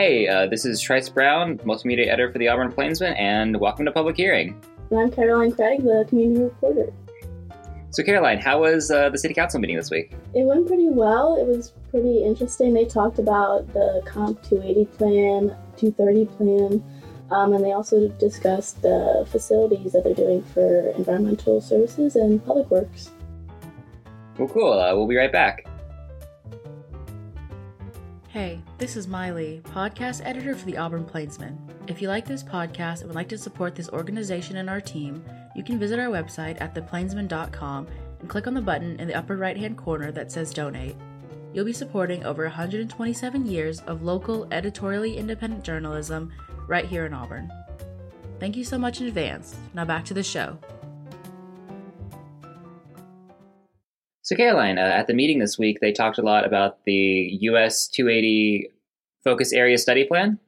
Hey, uh, this is Trice Brown, multimedia editor for the Auburn Plainsman, and welcome to Public Hearing. And I'm Caroline Craig, the community reporter. So, Caroline, how was uh, the City Council meeting this week? It went pretty well. It was pretty interesting. They talked about the Comp 280 plan, 230 plan, um, and they also discussed the facilities that they're doing for environmental services and public works. Well, cool. Uh, we'll be right back. Hey, this is Miley, podcast editor for the Auburn Plainsman. If you like this podcast and would like to support this organization and our team, you can visit our website at theplainsman.com and click on the button in the upper right hand corner that says donate. You'll be supporting over 127 years of local, editorially independent journalism right here in Auburn. Thank you so much in advance. Now back to the show. So, Caroline, uh, at the meeting this week, they talked a lot about the US 280 Focus Area Study Plan.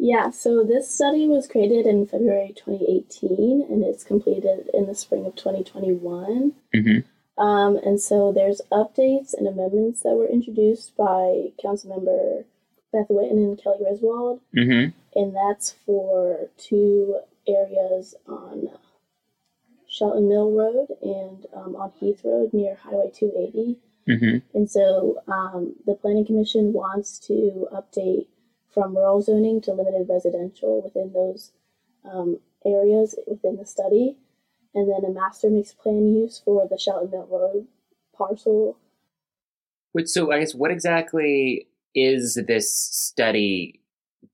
Yeah, so this study was created in February 2018 and it's completed in the spring of 2021. Mm-hmm. Um, and so there's updates and amendments that were introduced by Councilmember Beth Whitten and Kelly Griswold, Mm-hmm. and that's for two areas on Shelton Mill Road and um, on Heath Road near Highway 280. Mm-hmm. And so um, the Planning Commission wants to update from rural zoning to limited residential within those um, areas within the study, and then a master mixed plan use for the Shelton Mill Road parcel. Which, so, I guess, what exactly is this study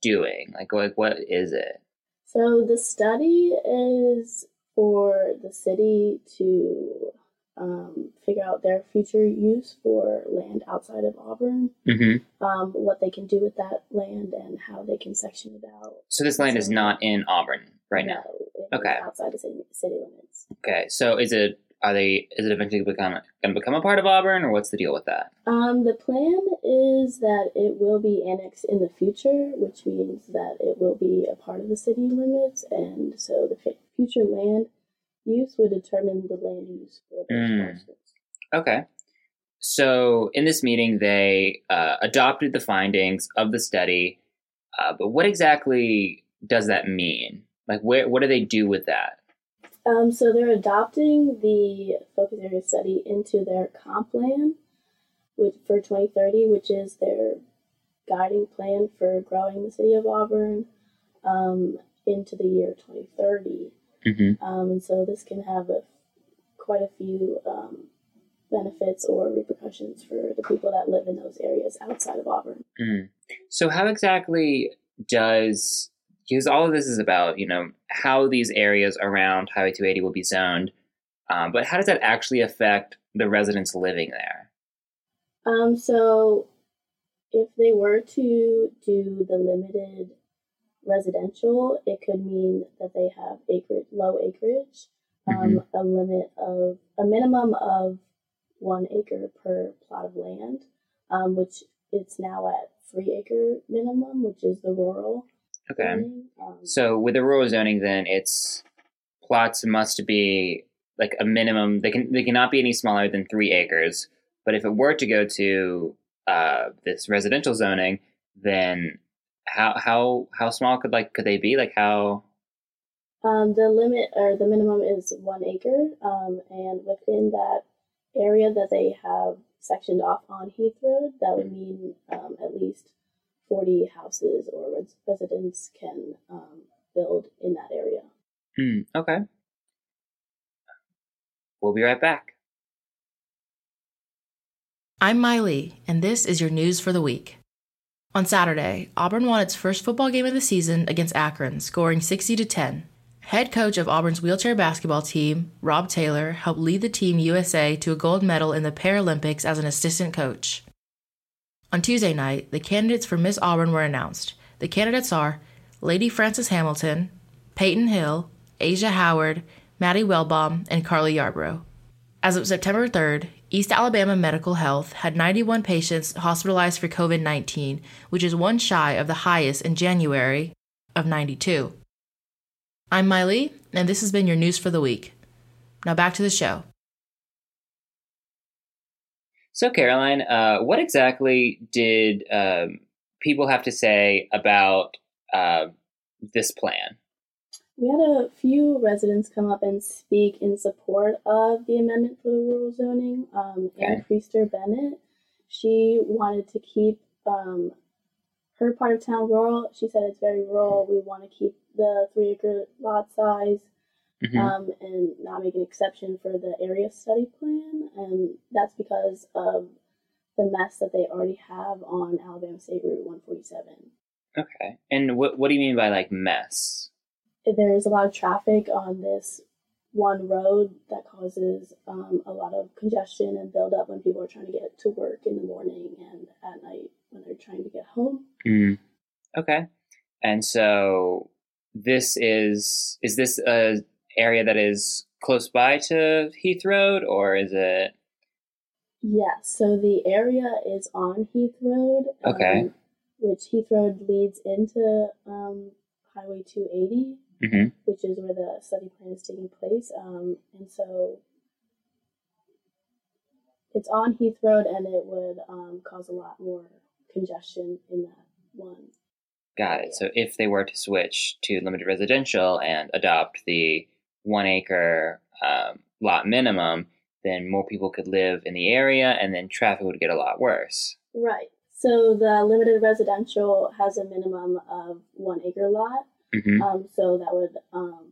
doing? Like, like what is it? So the study is for the city to um, figure out their future use for land outside of Auburn, Mm-hmm. um, what they can do with that land, and how they can section it out. So, this land is not in Auburn right now. No, is Okay. outside the city, city limits. Okay, so is it are they is it eventually become going to become a part of Auburn, or what's the deal with that? Um, the plan is that it will be annexed in the future, which means that it will be a part of the city limits, and so the fu- future land use would determine the land use for those Mm. parcels. Okay. So in this meeting, they uh, adopted the findings of the study, uh, but what exactly does that mean? Like, where what do they do with that? Um, so they're adopting the focus area study into their comp plan, which for 2030, which is their guiding plan for growing the city of Auburn um, into the year 2030. Mm-hmm. Um, and so this can have a, quite a few um, benefits or repercussions for the people that live in those areas outside of Auburn. Mm. So how exactly does because all of this is about you know how these areas around Highway 280 will be zoned, um, but how does that actually affect the residents living there? Um, so if they were to do the limited residential, it could mean that they have acreage, low acreage, um, a limit of a minimum of one acre per plot of land, um, which it's now at three acre minimum, which is the rural. Okay. Um, So with the rural zoning, then it's plots must be like a minimum. They can they cannot be any smaller than three acres. But if it were to go to uh, this residential zoning, then how how how small could like could they be? Like how? Um, the limit or the minimum is one acre, um, and within that area that they have sectioned off on Heath Road, that would mean um, at least 40 houses or res- residents can um, build in that area. Hmm, okay. We'll be right back. I'm Miley, and this is your news for the week. On Saturday, Auburn won its first football game of the season against Akron, scoring 60 to 10. Head coach of Auburn's wheelchair basketball team, Rob Taylor, helped lead the team USA to a gold medal in the Paralympics as an assistant coach. On Tuesday night, the candidates for Miss Auburn were announced. The candidates are Lady Frances Hamilton, Peyton Hill, Asia Howard, Maddie Wellbaum, and Carly Yarbrough. As of September 3rd, East Alabama Medical Health had 91 patients hospitalized for COVID 19, which is one shy of the highest in January of 92. I'm Miley, and this has been your news for the week. Now back to the show. So, Caroline, uh, what exactly did um, people have to say about uh, this plan? We had a few residents come up and speak in support of the amendment for the rural zoning. Um, Okay. Ann Priester Bennett, she wanted to keep um, her part of town rural. She said it's very rural. We want to keep the three acre lot size Mhm. um, and not make an exception for the area study plan. And that's because of the mess that they already have on Alabama State Route 147. okay. And what what do you mean by like mess? there's a lot of traffic on this one road that causes um, a lot of congestion and buildup when people are trying to get to work in the morning and at night when they're trying to get home. Mm. Okay. And so this is is this a area that is close by to Heath Road or is it Yes, so the area is on Heath Road. Okay. um, which Heath Road leads into um, Highway 280, Mhm. which is where the study plan is taking place. Um, and so it's on Heath Road, and it would um, cause a lot more congestion in that one. got it. So if they were to switch to limited residential and adopt the one acre um, lot minimum, then more people could live in the area and then traffic would get a lot worse. Right. So the limited residential has a minimum of one acre lot. hmm Um, so that would um,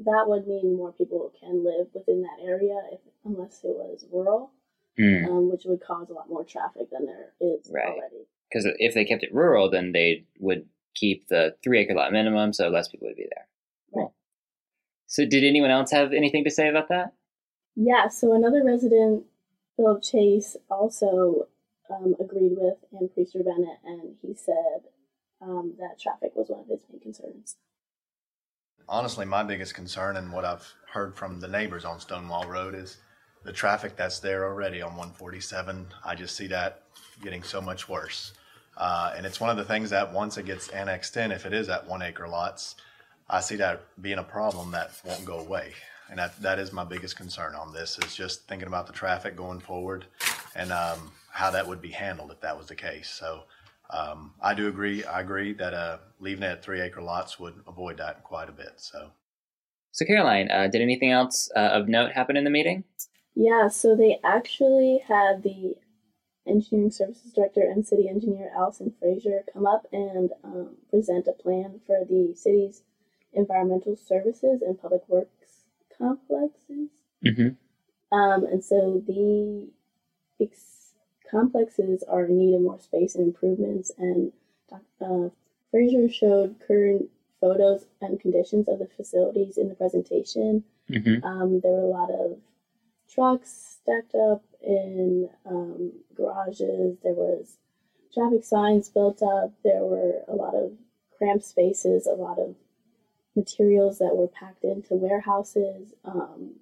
that would mean more people can live within that area if unless it was rural, Mm. um, which would cause a lot more traffic than there is Right. already. Because if they kept it rural, then they would keep the three acre lot minimum, so less people would be there. Right. So, did anyone else have anything to say about that? Yeah. So another resident, Philip Chase, also um, agreed with Ann Priester Bennett, and he said um, that traffic was one of his main concerns. honestly, my biggest concern and what I've heard from the neighbors on Stonewall Road is the traffic that's there already on 147. I just see that getting so much worse. Uh, and it's one of the things that once it gets annexed in, if it is at one acre lots, I see that being a problem that won't go away. And that, that is my biggest concern on this is just thinking about the traffic going forward and um, how that would be handled if that was the case. So um, I do agree. I agree that uh, leaving it at three acre lots would avoid that quite a bit. So So, Caroline, uh, did anything else uh, of note happen in the meeting? Yeah, so they actually had the engineering services director and city engineer Allison Frazier come up and um, present a plan for the city's environmental services and public works complexes. Mm-hmm. Um, and so the ex- complexes are in need of more space and improvements. And uh, Frazier showed current photos and conditions of the facilities in the presentation. Mm-hmm. Um, there were a lot of trucks stacked up in um, garages. There was traffic signs built up. There were a lot of cramped spaces, a lot of materials that were packed into warehouses. Um,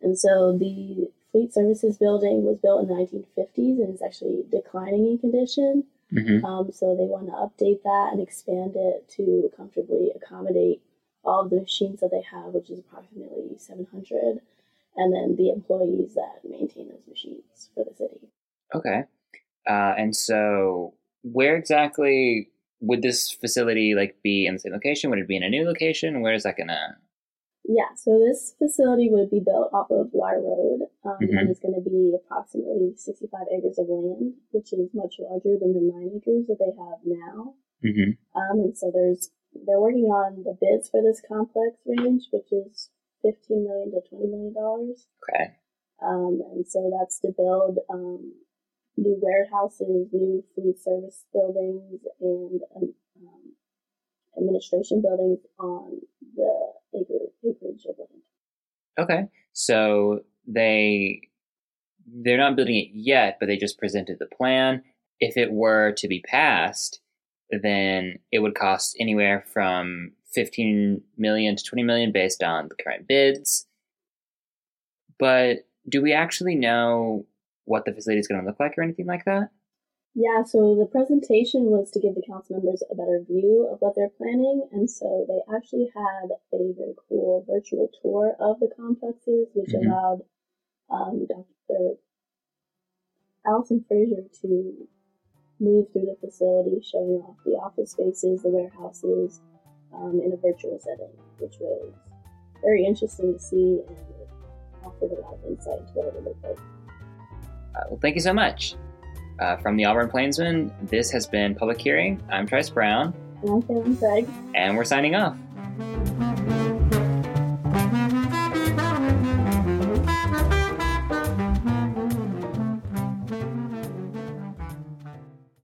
and so the Fleet Services building was built in the 1950s and is actually declining in condition. Mm-hmm. Um, so they want to update that and expand it to comfortably accommodate all of the machines that they have, which is approximately 700, and then the employees that maintain those machines for the city. Okay. Uh, and so, where exactly would this facility like be in the same location? Would it be in a new location? Where is that gonna? Yeah, so this facility would be built off of Wire Road, um, Mhm. and it's going to be approximately 65 acres of land, which is much larger than the nine acres that they have now. Mm-hmm. Um, and so there's they're working on the bids for this complex range, which is 15 million to 20 million dollars. Okay. Um, and so that's to build um, new warehouses, new fleet service buildings, and um, um, administration buildings on the acre, acreage of land. Okay. So they they're not building it yet, but they just presented the plan. If it were to be passed, then it would cost anywhere from 15 million to 20 million based on the current bids. But do we actually know what the facility is going to look like or anything like that? Yeah, so the presentation was to give the council members a better view of what they're planning, and so they actually had a very cool virtual tour of the complexes, which Mhm. allowed um, Dr. Allison Frazier to move through the facility, showing off the office spaces, the warehouses, um, in a virtual setting, which was very interesting to see and offered a lot of insight into what it would look like. Uh, well, thank you so much. Uh, from the Auburn Plainsman, this has been Public Hearing. I'm Trice Brown. And I'm Caitlin Craig. And we're signing off.